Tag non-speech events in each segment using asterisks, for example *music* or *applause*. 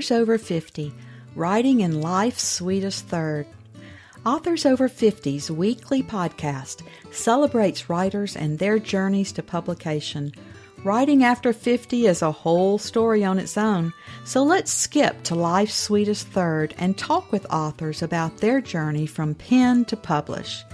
Authors Over 50 Writing in Life's Sweetest Third. Authors Over 50's weekly podcast celebrates writers and their journeys to publication. Writing after 50 is a whole story on its own, so let's skip to life's sweetest third and talk with authors about their journey from pen to publish.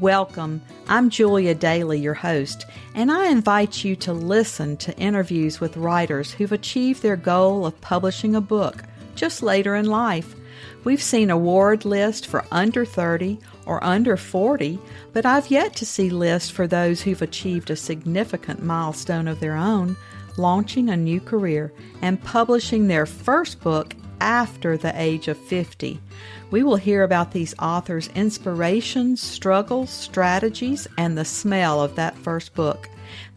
Welcome. I'm Julia Daily, your host, and I invite you to listen to interviews with writers who've achieved their goal of publishing a book just later in life. We've seen award lists for under 30 or under 40, but I've yet to see lists for those who've achieved a significant milestone of their own, launching a new career and publishing their first book after the age of 50. We will hear about these authors' inspirations, struggles, strategies, and the smell of that first book.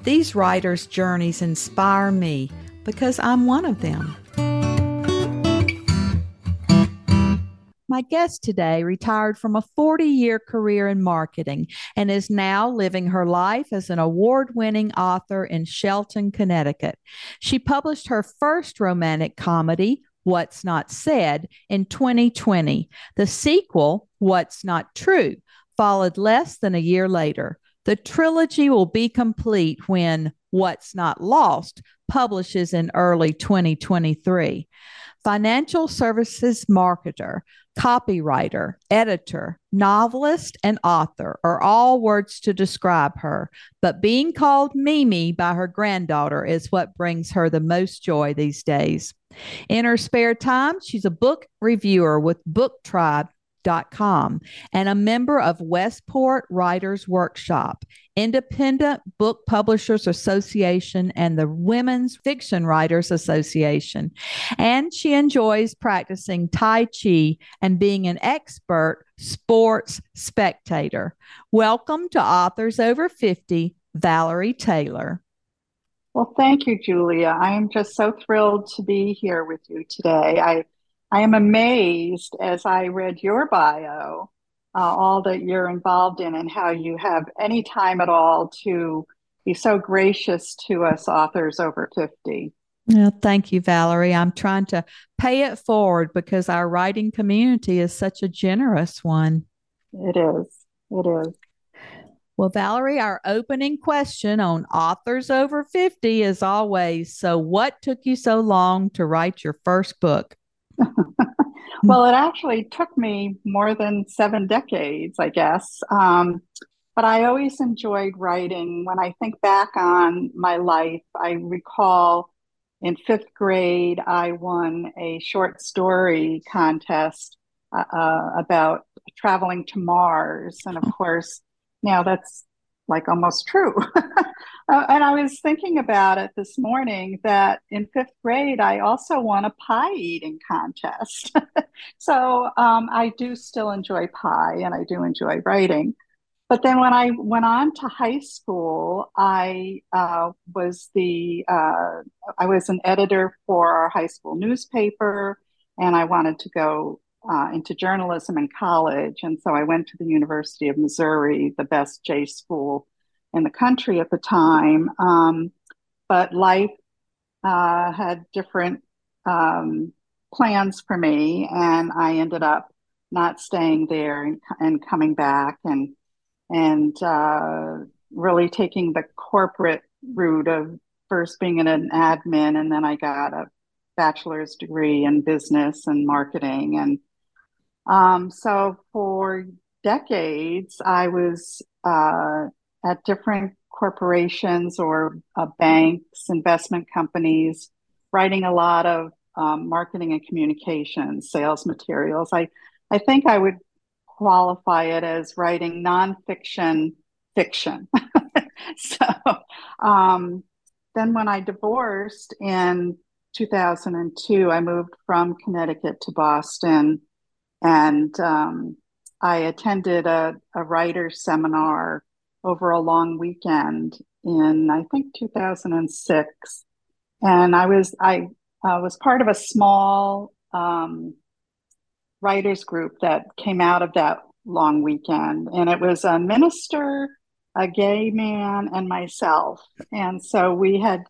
These writers' journeys inspire me because I'm one of them. My guest today retired from a 40 year career in marketing and is now living her life as an award winning author in Shelton, Connecticut. She published her first romantic comedy, What's Not Said, in 2020. The sequel, What's Not True, followed less than a year later. The trilogy will be complete when What's Not Lost publishes in early 2023. Financial services marketer, copywriter, editor, novelist, and author are all words to describe her, but being called Mimi by her granddaughter is what brings her the most joy these days. In her spare time, she's a book reviewer with BookTrib Com, and a member of Westport Writers Workshop, Independent Book Publishers Association, and the Women's Fiction Writers Association. And she enjoys practicing Tai Chi and being an expert sports spectator. Welcome to Authors Over 50, Valerie Taylor. Well, thank you, Julia. I am just so thrilled to be here with you today. I I am amazed as I read your bio, uh, all that you're involved in, and how you have any time at all to be so gracious to us authors over 50. Well, thank you, Valerie. I'm trying to pay it forward because our writing community is such a generous one. It is. It is. Well, Valerie, our opening question on authors over 50 is always So, what took you so long to write your first book? *laughs* well, it actually took me more than seven decades, I guess. Um, but I always enjoyed writing. When I think back on my life, I recall in fifth grade, I won a short story contest uh, uh about traveling to Mars. And of course, now that's like almost true. *laughs* uh, and I was thinking about it this morning that in fifth grade, I also won a pie eating contest. *laughs* so um, I do still enjoy pie and I do enjoy writing. But then when I went on to high school, I uh, was the uh, I was an editor for our high school newspaper, and I wanted to go uh, into journalism in college. And so I went to the University of Missouri, the best J school in the country at the time. Um, but life uh, had different um, plans for me, and I ended up not staying there and, and coming back and and uh, really taking the corporate route of first being an admin, and then I got a bachelor's degree in business and marketing and um, so for decades, I was uh, at different corporations or uh, banks, investment companies, writing a lot of um, marketing and communications, sales materials. I, I think I would qualify it as writing nonfiction fiction. *laughs* so um, then when I divorced in 2002, I moved from Connecticut to Boston and um, I attended a, a writer's seminar over a long weekend in, I think, 2006. And I was, I was part of a small um, writers group that came out of that long weekend. And it was a minister, a gay man, and myself. And so we had,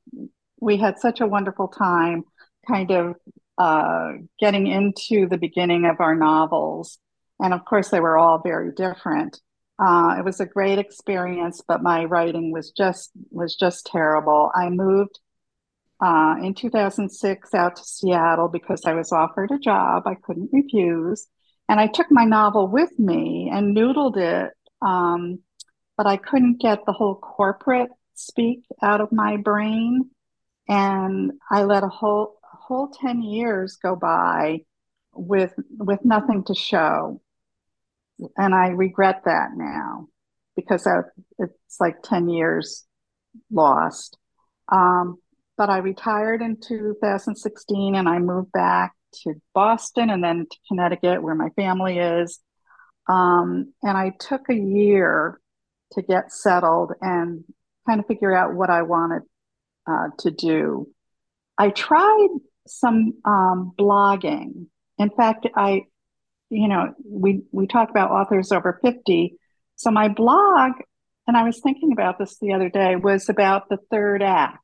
we had such a wonderful time kind of uh, getting into the beginning of our novels. And of course, they were all very different. Uh, it was a great experience, but my writing was just was just terrible. I moved uh, in 2006 out to Seattle because I was offered a job I couldn't refuse, and I took my novel with me and noodled it. Um, but I couldn't get the whole corporate speak out of my brain, and I let a whole whole 10 years go by with with nothing to show and I regret that now because I, it's like 10 years lost. Um, but I retired in 2016 and I moved back to Boston and then to Connecticut, where my family is. Um, and I took a year to get settled and kind of figure out what I wanted uh, to do. I tried some um, blogging. In fact, I you know, we we talk about authors over 50. So my blog, and I was thinking about this the other day, was about the third act.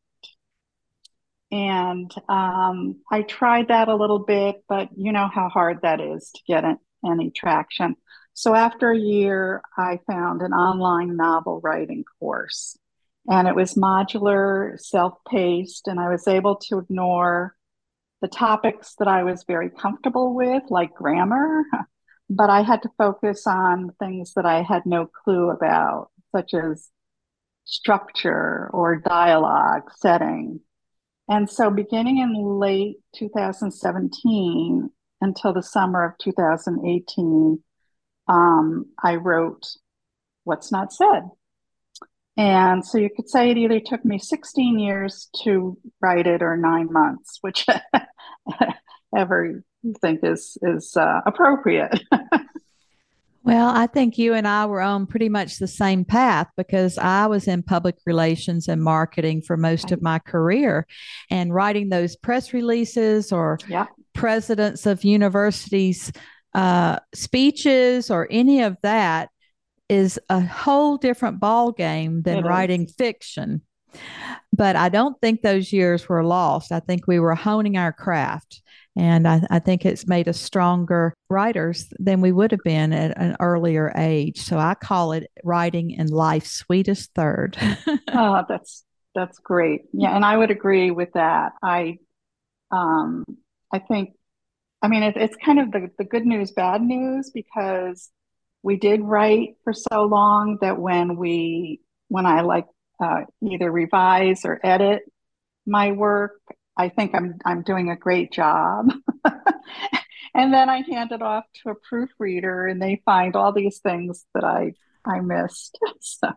And um, I tried that a little bit, but you know how hard that is to get any traction. So after a year, I found an online novel writing course. And it was modular, self paced, and I was able to ignore the topics that I was very comfortable with, like grammar, *laughs* but I had to focus on things that I had no clue about, such as structure or dialogue setting. And so, beginning in late 2017 until the summer of 2018, um, I wrote What's Not Said, and so you could say it either took me 16 years to write it or nine months, which *laughs* ever you think is is uh, appropriate. *laughs* well, I think you and I were on pretty much the same path because I was in public relations and marketing for most of my career, and writing those press releases or yeah. presidents of universities uh, speeches or any of that is a whole different ball game than it writing fiction. But I don't think those years were lost. I think we were honing our craft. And I, I, think it's made us stronger writers than we would have been at an earlier age. So I call it writing in life's sweetest third. oh, *laughs* that's that's great. Yeah, and I would agree with that. I um I think I mean it, it's kind of the, the good news, bad news because we did write for so long that when we when I like uh, either revise or edit my work, I think I'm I'm doing a great job. *laughs* and then I hand it off to a proofreader and they find all these things that I I missed. *laughs* So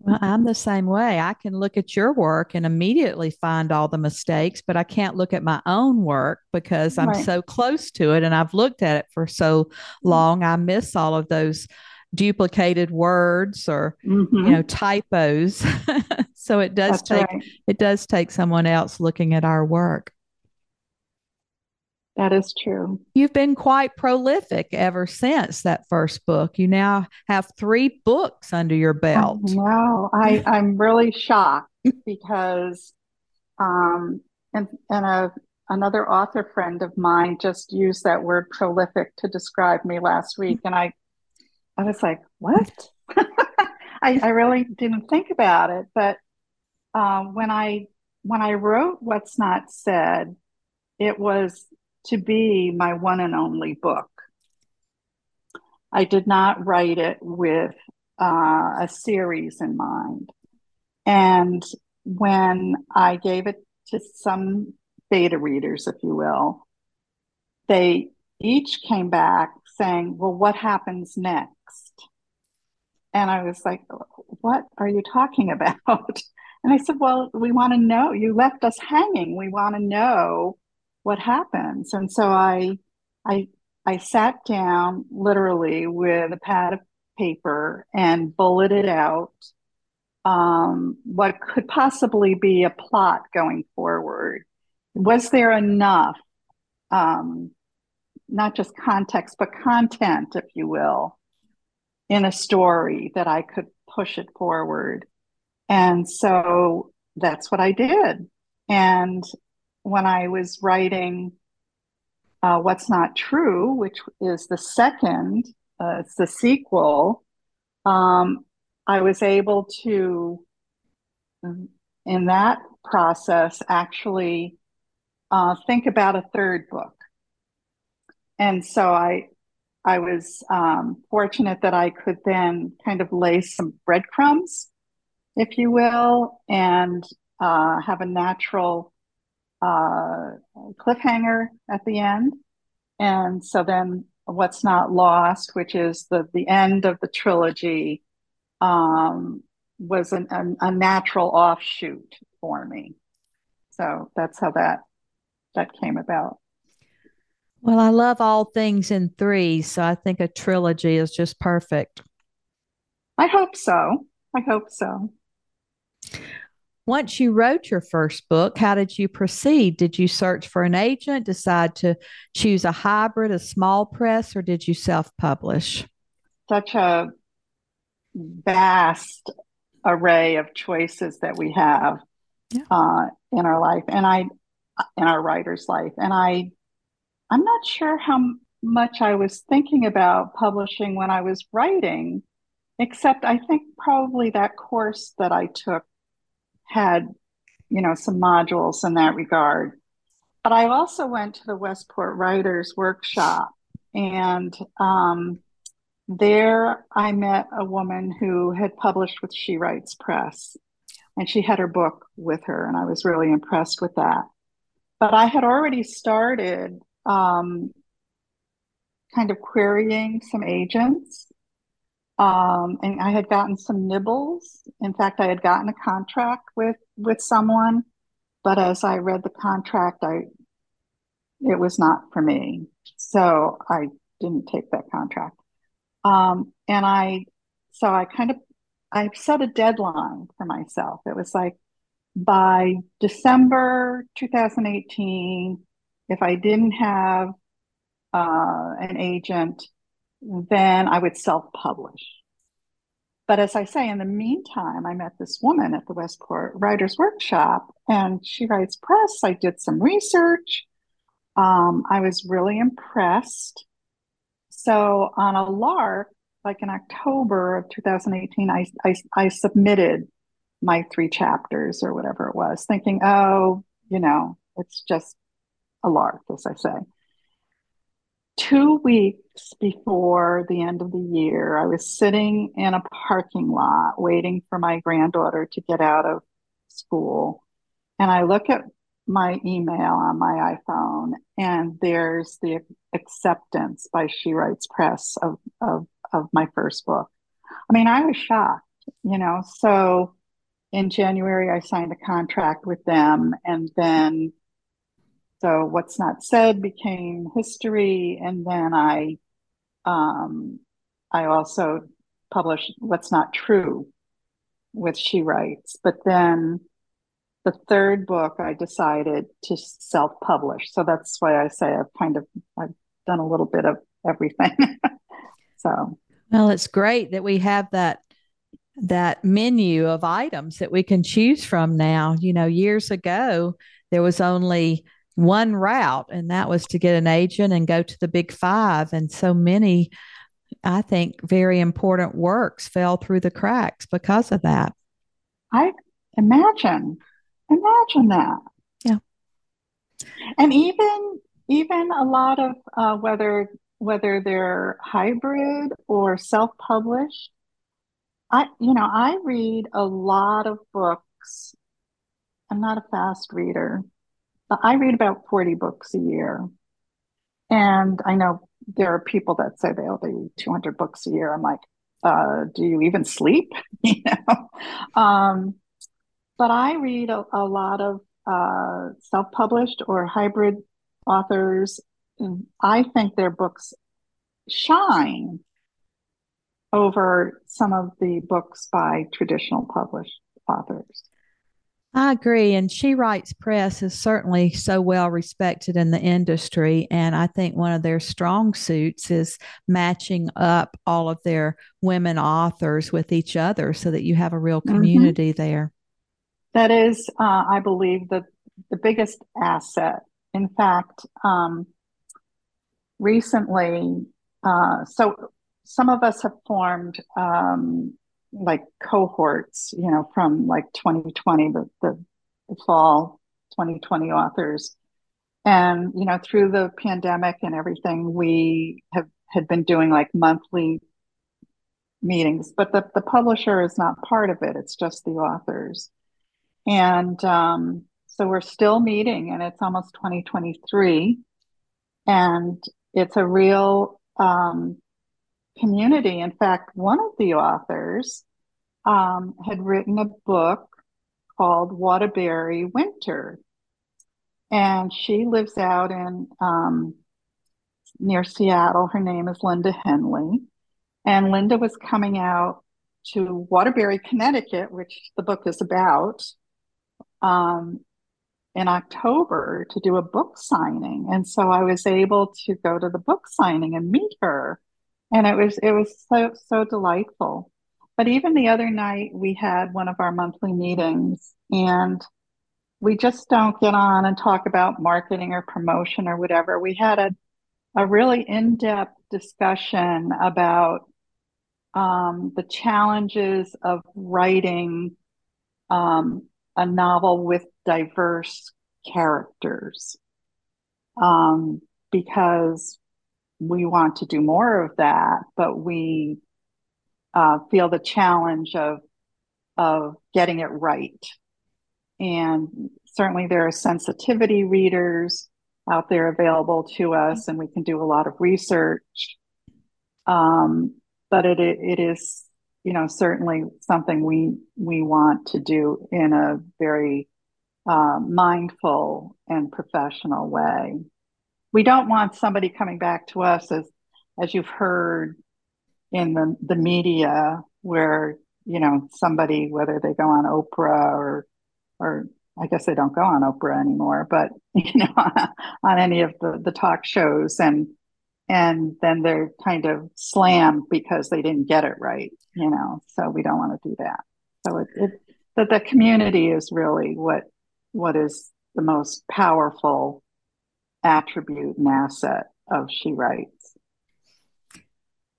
well, I'm the same way. I can look at your work and immediately find all the mistakes, but I can't look at my own work because I'm right. so close to it and I've looked at it for so mm-hmm. long. I miss all of those duplicated words or mm-hmm. you know typos. *laughs* so it does That's take right. it does take someone else looking at our work. That is true. You've been quite prolific ever since that first book. You now have three books under your belt. Wow, I, *laughs* I'm really shocked because um and and a another author friend of mine just used that word prolific to describe me last week and I I was like, what? *laughs* I, I really didn't think about it. But um, when I when I wrote What's Not Said, it was to be my one and only book. I did not write it with uh, a series in mind. And when I gave it to some beta readers, if you will, they each came back saying, Well, what happens next? And I was like, What are you talking about? *laughs* And I said, Well, we want to know. You left us hanging. We want to know what happens. And so I, I, I sat down literally with a pad of paper and bulleted out um, what could possibly be a plot going forward. Was there enough, um, not just context, but content, if you will, in a story that I could push it forward? And so that's what I did. And when I was writing uh, What's Not True, which is the second, uh, it's the sequel, um, I was able to, in that process, actually uh, think about a third book. And so I, I was um, fortunate that I could then kind of lay some breadcrumbs, if you will, and uh, have a natural uh, cliffhanger at the end. And so then What's Not Lost, which is the, the end of the trilogy, um, was an, a, a natural offshoot for me. So that's how that that came about. Well, I love all things in three, so I think a trilogy is just perfect. I hope so. I hope so. Once you wrote your first book, how did you proceed? Did you search for an agent, decide to choose a hybrid, a small press, or did you self publish? Such a vast array of choices that we have yeah. uh, in our life and I in our writer's life. And I I'm not sure how much I was thinking about publishing when I was writing, except I think probably that course that I took had, you know, some modules in that regard. But I also went to the Westport Writers Workshop, and um, there I met a woman who had published with She Writes Press, and she had her book with her, and I was really impressed with that. But I had already started um, kind of querying some agents um, and I had gotten some nibbles. In fact, I had gotten a contract with with someone, but as I read the contract, I it was not for me, so I didn't take that contract. Um, and I, so I kind of, I set a deadline for myself. It was like by December 2018, if I didn't have uh, an agent then I would self publish. But as I say, in the meantime, I met this woman at the Westport Writers Workshop, and she writes press. I did some research. Um, I was really impressed. So, on a lark, like in October of 2018, I, I, I submitted my three chapters or whatever it was, thinking, oh, you know, it's just a lark, as I say two weeks before the end of the year, I was sitting in a parking lot waiting for my granddaughter to get out of school. And I look at my email on my iPhone, and there's the acceptance by She Writes Press of, of, of my first book. I mean, I was shocked, you know. So in January, I signed a contract with them, and then so what's not said became history, and then I, um, I also published what's not true with She Writes. But then the third book I decided to self-publish. So that's why I say I've kind of I've done a little bit of everything. *laughs* so well, it's great that we have that that menu of items that we can choose from now. You know, years ago there was only one route, and that was to get an agent and go to the big five. And so many, I think, very important works fell through the cracks because of that. I imagine, imagine that. Yeah. And even even a lot of uh, whether whether they're hybrid or self-published, I you know I read a lot of books. I'm not a fast reader, I read about 40 books a year. And I know there are people that say they only read 200 books a year. I'm like, uh, do you even sleep? *laughs* you know? Um, but I read a, a lot of uh, self published or hybrid authors. I think their books shine over some of the books by traditional published authors. I agree. And She Writes Press is certainly so well respected in the industry. And I think one of their strong suits is matching up all of their women authors with each other so that you have a real mm-hmm. community mm-hmm. there. That is, uh, I believe, the, the biggest asset. In fact, um, recently, uh, so some of us have formed um, like cohorts, you know, from like 2020, the, the, the fall 2020 authors. And, you know, through the pandemic and everything, we have had been doing like monthly meetings, but the, the publisher is not part of it. It's just the authors. And um, so we're still meeting and it's almost 2023. And it's a real um, community. In fact, one of the authors um, had written a book called Waterbury Winter. And she lives out in um, near Seattle. Her name is Linda Henley. And Linda was coming out to Waterbury, Connecticut, which the book is about, um, in October to do a book signing. And so I was able to go to the book signing and meet her. And it was it was so so delightful. But even the other night we had one of our monthly meetings and we just don't get on and talk about marketing or promotion or whatever. We had a a really in-depth discussion about um, the challenges of writing um, a novel with diverse characters um, because we want to do more of that, but we uh, feel the challenge of of getting it right. And certainly, there are sensitivity readers out there available to us, and we can do a lot of research. Um, but it it is you know certainly something we we want to do in a very uh, mindful and professional way. We don't want somebody coming back to us as as you've heard in the the media where you know somebody whether they go on Oprah or or I guess they don't go on Oprah anymore, but *laughs* you know *laughs* on any of the the talk shows and and then they're kind of slammed because they didn't get it right, you know. So we don't want to do that. So it, it that the community is really what what is the most powerful attribute and asset of She Writes.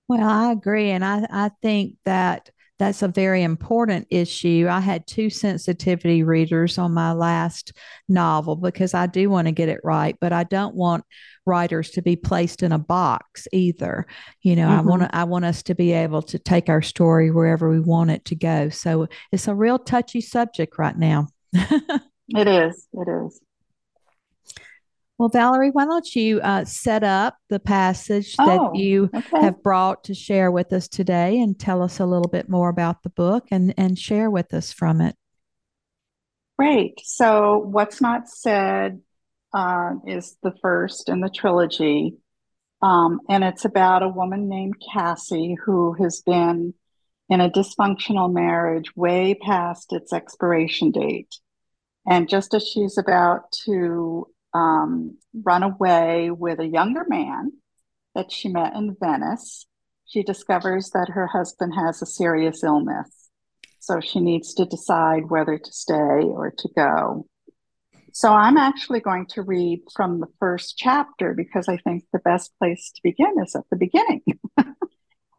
Well, I agree, and I I think that that's a very important issue. I had two sensitivity readers on my last novel because I do want to get it right, but I don't want writers to be placed in a box either. You know, mm-hmm. I want to, I want us to be able to take our story wherever we want it to go. So it's a real touchy subject right now. *laughs* it is. It is. Well, Valerie, why don't you uh, set up the passage that oh, you okay. have brought to share with us today and tell us a little bit more about the book and, and share with us from it? Great. So, What's Not Said uh, is the first in the trilogy. Um, and it's about a woman named Cassie who has been in a dysfunctional marriage way past its expiration date. And just as she's about to um, run away with a younger man that she met in Venice. She discovers that her husband has a serious illness. So she needs to decide whether to stay or to go. So I'm actually going to read from the first chapter because I think the best place to begin is at the beginning. *laughs* and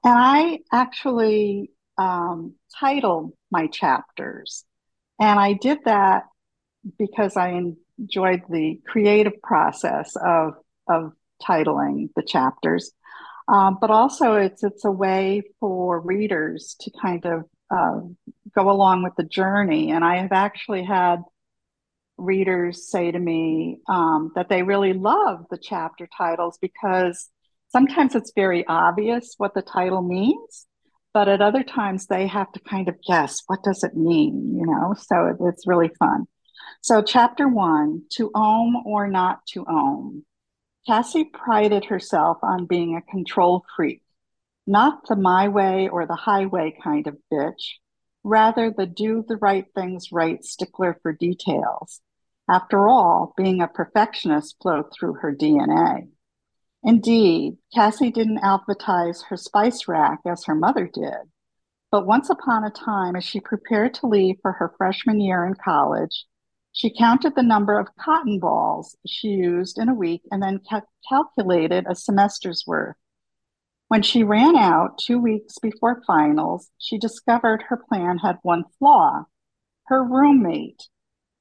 I actually um, titled my chapters. And I did that because I enjoyed the creative process of of titling the chapters, um, but also it's it's a way for readers to kind of uh, go along with the journey. And I have actually had readers say to me um, that they really love the chapter titles because sometimes it's very obvious what the title means but at other times they have to kind of guess what does it mean? You know so it, it's really fun so, chapter one to own or not to own. Cassie prided herself on being a control freak, not the my way or the highway kind of bitch, rather the do the right things right stickler for details. After all, being a perfectionist flowed through her DNA. Indeed, Cassie didn't alphabetize her spice rack as her mother did. But once upon a time, as she prepared to leave for her freshman year in college, She counted the number of cotton balls she used in a week and then ca- calculated a semester's worth. When she ran out two weeks before finals, she discovered her plan had one flaw. Her roommate,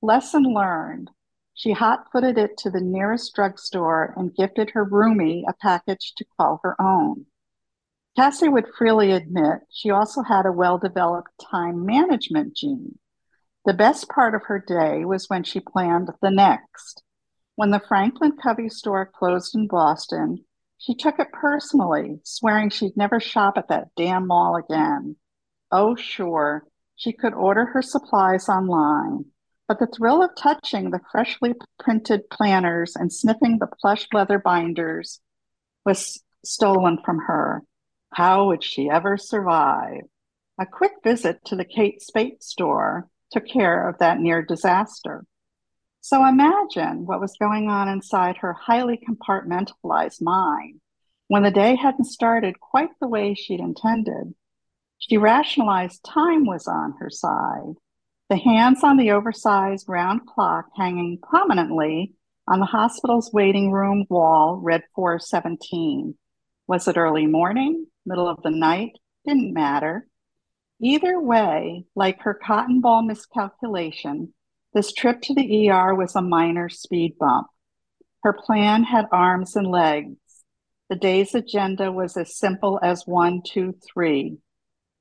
lesson learned, she hot footed it to the nearest drugstore and gifted her roomie a package to call her own. Cassie would freely admit she also had a well developed time management gene. The best part of her day was when she planned the next. When the Franklin Covey store closed in Boston, she took it personally, swearing she'd never shop at that damn mall again. Oh, sure, she could order her supplies online, but the thrill of touching the freshly printed planners and sniffing the plush leather binders was stolen from her. How would she ever survive? A quick visit to the Kate Spade store took care of that near disaster. So imagine what was going on inside her highly compartmentalized mind when the day hadn't started quite the way she'd intended. She rationalized time was on her side. The hands on the oversized round clock hanging prominently on the hospital's waiting room wall read 417. Was it early morning, middle of the night? Didn't matter. Either way, like her cotton ball miscalculation, this trip to the ER was a minor speed bump. Her plan had arms and legs. The day's agenda was as simple as one, two, three.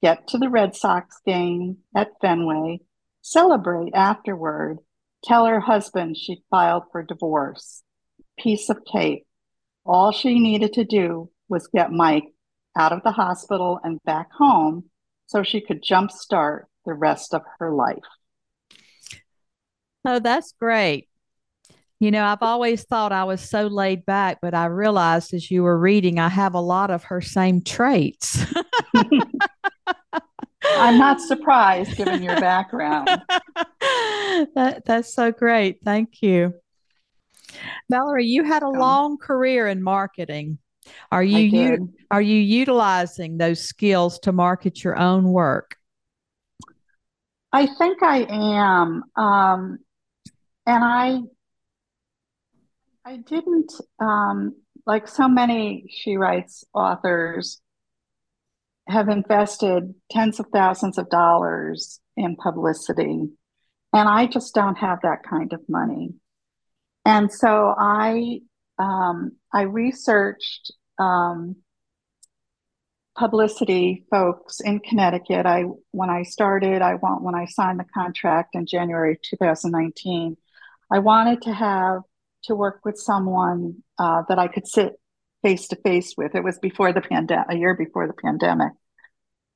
Get to the Red Sox game at Fenway celebrate afterward, tell her husband she'd filed for divorce. Piece of cake. All she needed to do was get Mike out of the hospital and back home so she could jumpstart the rest of her life. Oh, that's great. You know, I've always thought I was so laid back, but I realized as you were reading, I have a lot of her same traits. *laughs* I'm not surprised given your background. *laughs* that, that's so great. Thank you. Valerie, you had a um, long career in marketing. Are you, are you utilizing those skills to market your own work? I think I am. Um, and I I didn't um, like so many she writes authors have invested tens of thousands of dollars in publicity. And I just don't have that kind of money. And so I um, I researched um, publicity folks in Connecticut. I when I started, I want when I signed the contract in January 2019, I wanted to have to work with someone uh, that I could sit face to face with. It was before the pandemic, a year before the pandemic.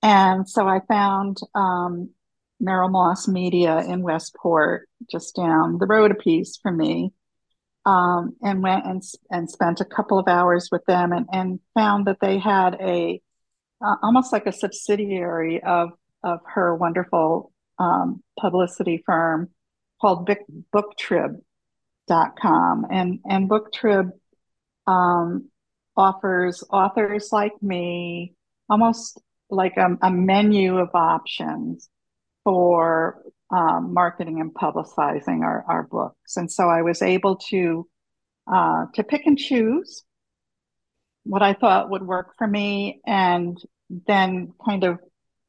And so I found um, Meryl Moss Media in Westport, just down the road a piece from me, um, and went and, and spent a couple of hours with them and, and found that they had a uh, almost like a subsidiary of, of her wonderful um, publicity firm called Book, BookTrib.com. And, and BookTrib um, offers authors like me almost like a, a menu of options for um, marketing and publicizing our, our books. And so I was able to uh, to pick and choose what I thought would work for me, and then kind of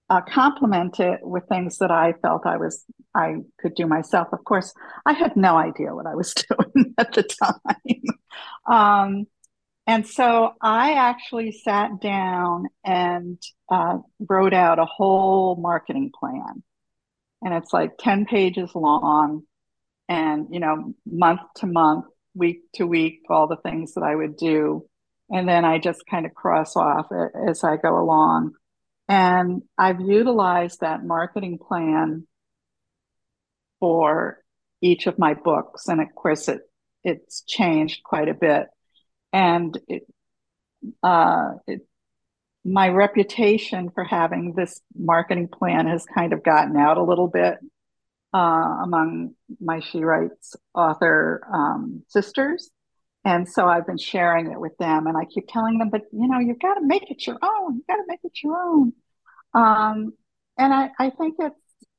uh, complement it with things that I felt I was I could do myself. Of course, I had no idea what I was *laughs* doing at the time. *laughs* um, and so I actually sat down and uh, wrote out a whole marketing plan. And it's like 10 pages long and, you know, month to month, week to week, all the things that I would do. And then I just kind of cross off as I go along. And I've utilized that marketing plan for each of my books. And of course, it, it's changed quite a bit and it, uh, it, my reputation for having this marketing plan has kind of gotten out a little bit uh, among my she writes author um, sisters. And so i've been sharing it with them and i keep telling them but you know you've got to make it your own. You've got to make it your own. Um, and I, I think it's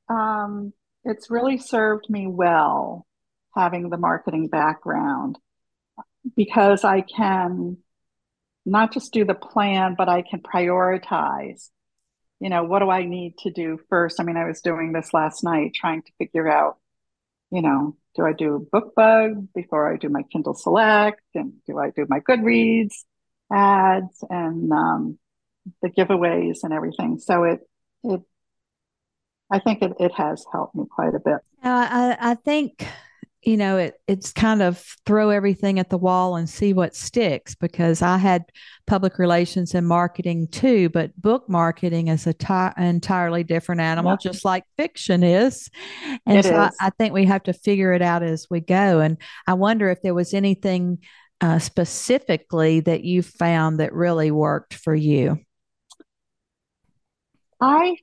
um, it's really served me well having the marketing background because I can not just do the plan, but I can prioritize. You know, what do I need to do first? I mean, I was doing this last night trying to figure out, you know, do I do BookBub before I do my Kindle Select? And do I do my Goodreads ads and um, the giveaways and everything? So it, it, I think it, it has helped me quite a bit. Uh, I, I think you know, it it's kind of throw everything at the wall and see what sticks because I had public relations and marketing too, but book marketing is a entirely different animal, yeah. just like fiction is. And it so is. I, I, think we have to figure it out as we go. And I wonder if there was anything uh, specifically that you found that really worked for you. I,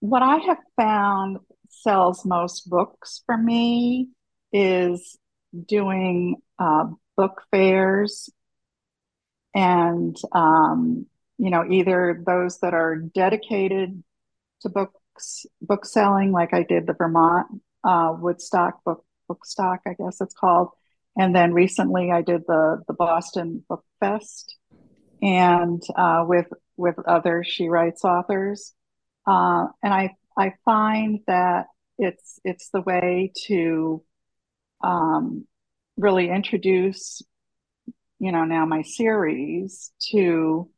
what I have found sells most books for me is doing uh, book fairs and um, you know either those that are dedicated to books book selling like i did the vermont uh, woodstock book bookstock i guess it's called. And then recently i did the the boston book fest and uh, with with other she writes authors. Uh, and i i find that it's it's the way to um, really introduce, you know, now my series to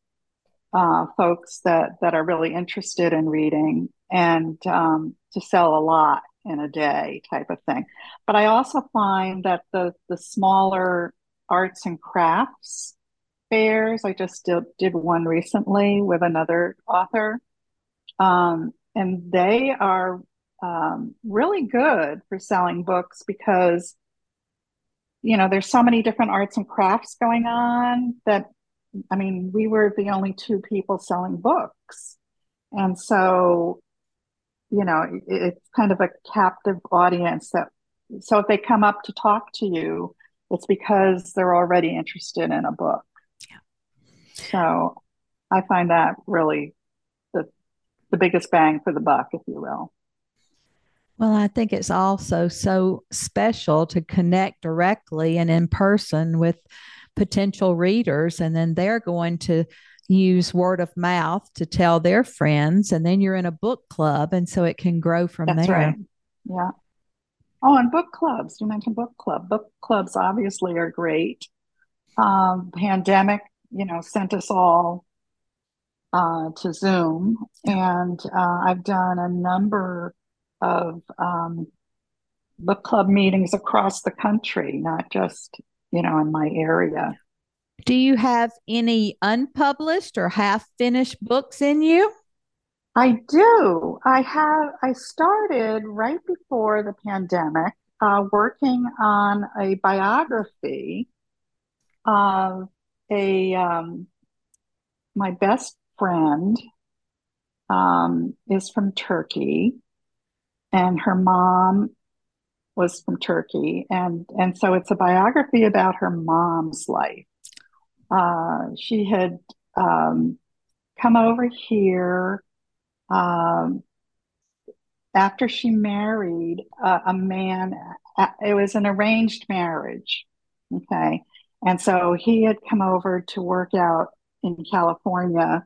uh, folks that that are really interested in reading and um, to sell a lot in a day type of thing. But I also find that the the smaller arts and crafts fairs, I just did, did one recently with another author, um, and they are um, really good for selling books because you know there's so many different arts and crafts going on that i mean we were the only two people selling books. And so you know it, it's kind of a captive audience that so if they come up to talk to you it's because they're already interested in a book. Yeah. so i find that really the the biggest bang for the buck if you will well, I think it's also so special to connect directly and in person with potential readers, and then they're going to use word of mouth to tell their friends, and then you're in a book club, and so it can grow from That's there. Right. Yeah. Oh, and book clubs. You mentioned book club. Book clubs obviously are great. Um, pandemic, you know, sent us all uh, to Zoom, and uh, I've done a number of um, book club meetings across the country, not just, you know, in my area. Do you have any unpublished or half finished books in you? I do. I have, I started right before the pandemic uh, working on a biography of a, um, my best friend um, is from Turkey and her mom was from Turkey, and and so it's a biography about her mom's life. Uh, she had um, come over here um, after she married uh, a man. It was an arranged marriage, okay, and so he had come over to work out in California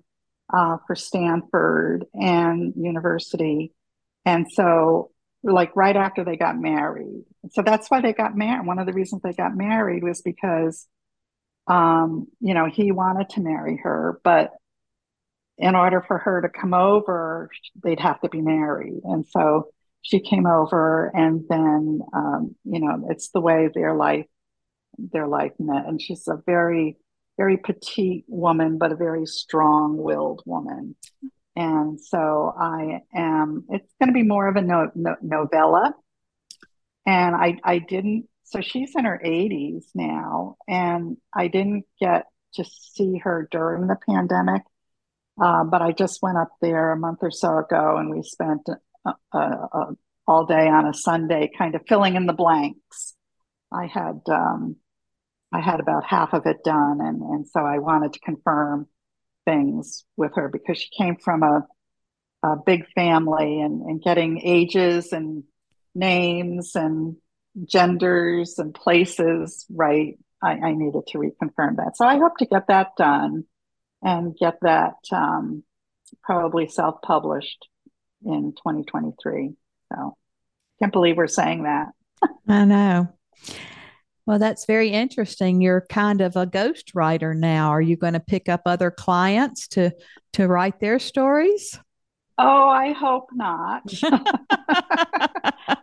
uh, for Stanford and University and so, like, right after they got married. So that's why they got married. One of the reasons they got married was because, um, you know, he wanted to marry her, but in order for her to come over, they'd have to be married. And so she came over, and then, um, you know, it's the way their life their life met. And she's a very, very petite woman, but a very strong willed woman. And so I am, it's going to be more of a no, no, novella. And I, I didn't, so she's in her 80s now, and I didn't get to see her during the pandemic. Uh, but I just went up there a month or so ago and we spent uh, uh, uh all day on a Sunday kind of filling in the blanks. I had, um, I had about half of it done. And, and so I wanted to confirm things with her because she came from a, a big family and, and getting ages and names and genders and places right, I, I, needed to reconfirm that. So I hope to get that done and get that um, probably self published in 2023. So can't believe we're saying that. I know. Well, that's very interesting. You're kind of a ghost writer now. Are you going to pick up other clients to to write their stories? Oh, I hope not. *laughs*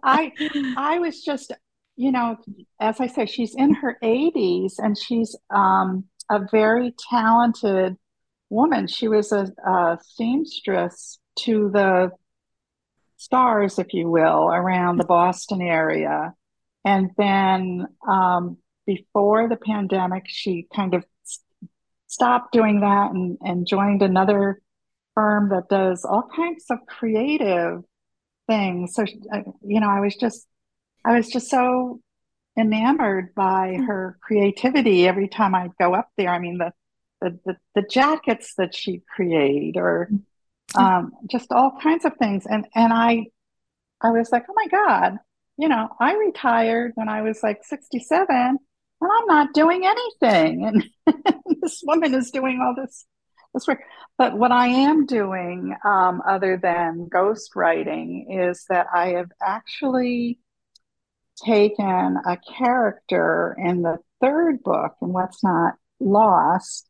I I was just, you know, as I say, she's in her 80s and she's um, a very talented woman. She was a, a seamstress to the stars, if you will, around the Boston area. And then um, before the pandemic, she kind of stopped doing that and, and joined another firm that does all kinds of creative things. So, you know, I was just, I was just so enamored by hmm. her creativity every time I'd go up there. I mean, the, the, the, the jackets that she'd create or hmm. um, just all kinds of things. And, and I, I was like, oh my God, you know, I retired when I was like 67 and I'm not doing anything. And *laughs* this woman is doing all this this work. But what I am doing, um, other than ghost writing, is that I have actually taken a character in the third book, and What's Not Lost,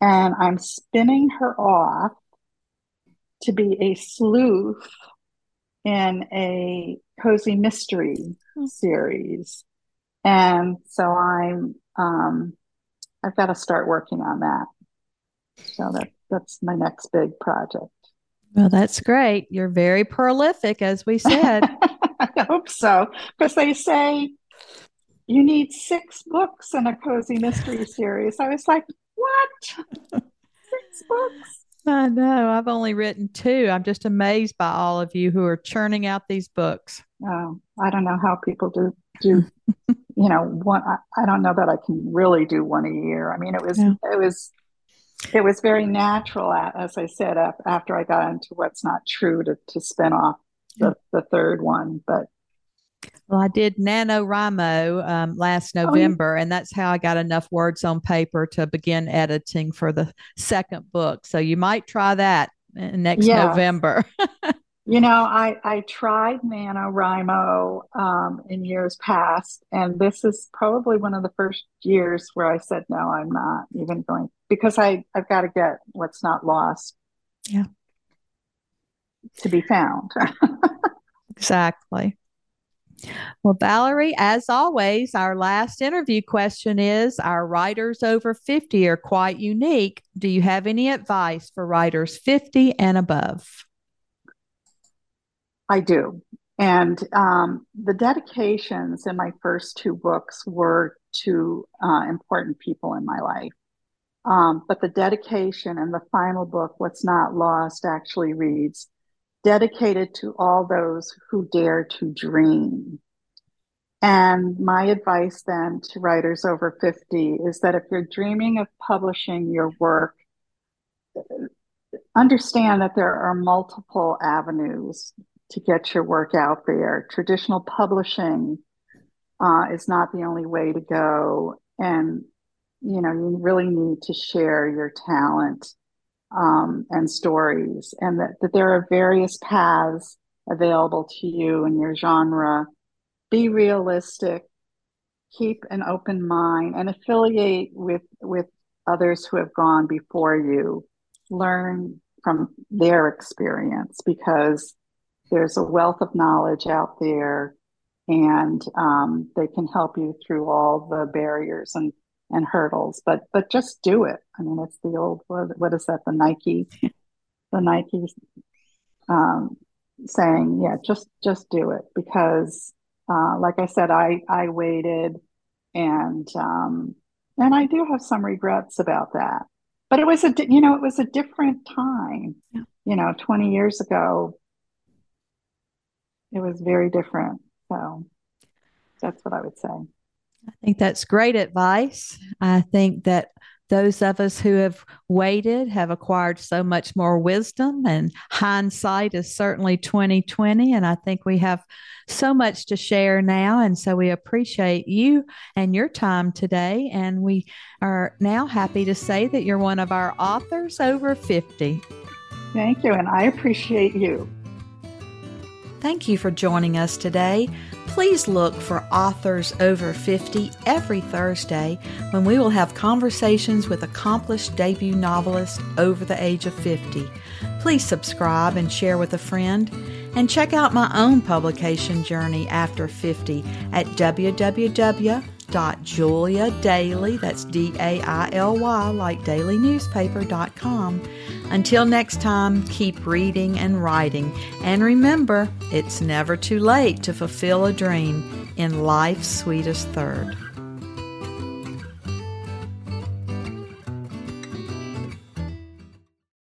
and I'm spinning her off to be a sleuth in a cozy mystery hmm. series. And so I'm um, I've got to start working on that. So that that's my next big project. Well, that's great. You're very prolific, as we said. *laughs* I hope so, because they say you need six books in a cozy mystery series. I was like, what? six books? I know. I've only written two. I'm just amazed by all of you who are churning out these books. Oh, I don't know how people do do. you know, one. I, I, don't know that I can really do one a year. I mean, it was yeah. it was it was very natural, as I said, after I got into what's not true to to spin off the the third one, but. Well, I did NaNoWriMo um, last November, oh, yeah. and that's how I got enough words on paper to begin editing for the second book. So you might try that uh, next yeah. November. *laughs* you know, I, I tried NaNoWriMo um, in years past, and this is probably one of the first years where I said, no, I'm not even going because I, I've got to get what's not lost. Yeah. To be found. *laughs* exactly. Well, Valerie, as always, our last interview question is Our writers over 50 are quite unique. Do you have any advice for writers 50 and above? I do. And um, the dedications in my first two books were to uh, important people in my life. Um, but the dedication in the final book, What's Not Lost, actually reads dedicated to all those who dare to dream. And my advice then to writers over 50 is that if you're dreaming of publishing your work, understand that there are multiple avenues to get your work out there. Traditional publishing uh, is not the only way to go. And you know, you really need to share your talent um, and stories, and that, that there are various paths available to you in your genre. Be realistic, keep an open mind, and affiliate with with others who have gone before you. Learn from their experience because there's a wealth of knowledge out there, and um, they can help you through all the barriers and and hurdles, but but just do it. I mean, it's the old what, what is that? The Nike, *laughs* the Nike um, saying, yeah, just just do it because, uh, like I said, I I waited, and um, and I do have some regrets about that. But it was a you know it was a different time. Yeah. You know, twenty years ago, it was very different. So that's what I would say. I think that's great advice. I think that those of us who have waited have acquired so much more wisdom and hindsight is certainly 2020 and i think we have so much to share now and so we appreciate you and your time today and we are now happy to say that you're one of our authors over 50 thank you and i appreciate you thank you for joining us today Please look for Authors Over 50 every Thursday when we will have conversations with accomplished debut novelists over the age of 50. Please subscribe and share with a friend. And check out my own publication journey after 50 at www.juliadaily, that's D-A-I-L-Y, like dailynewspaper.com. Until next time, keep reading and writing. And remember, it's never too late to fulfill a dream in life's sweetest third.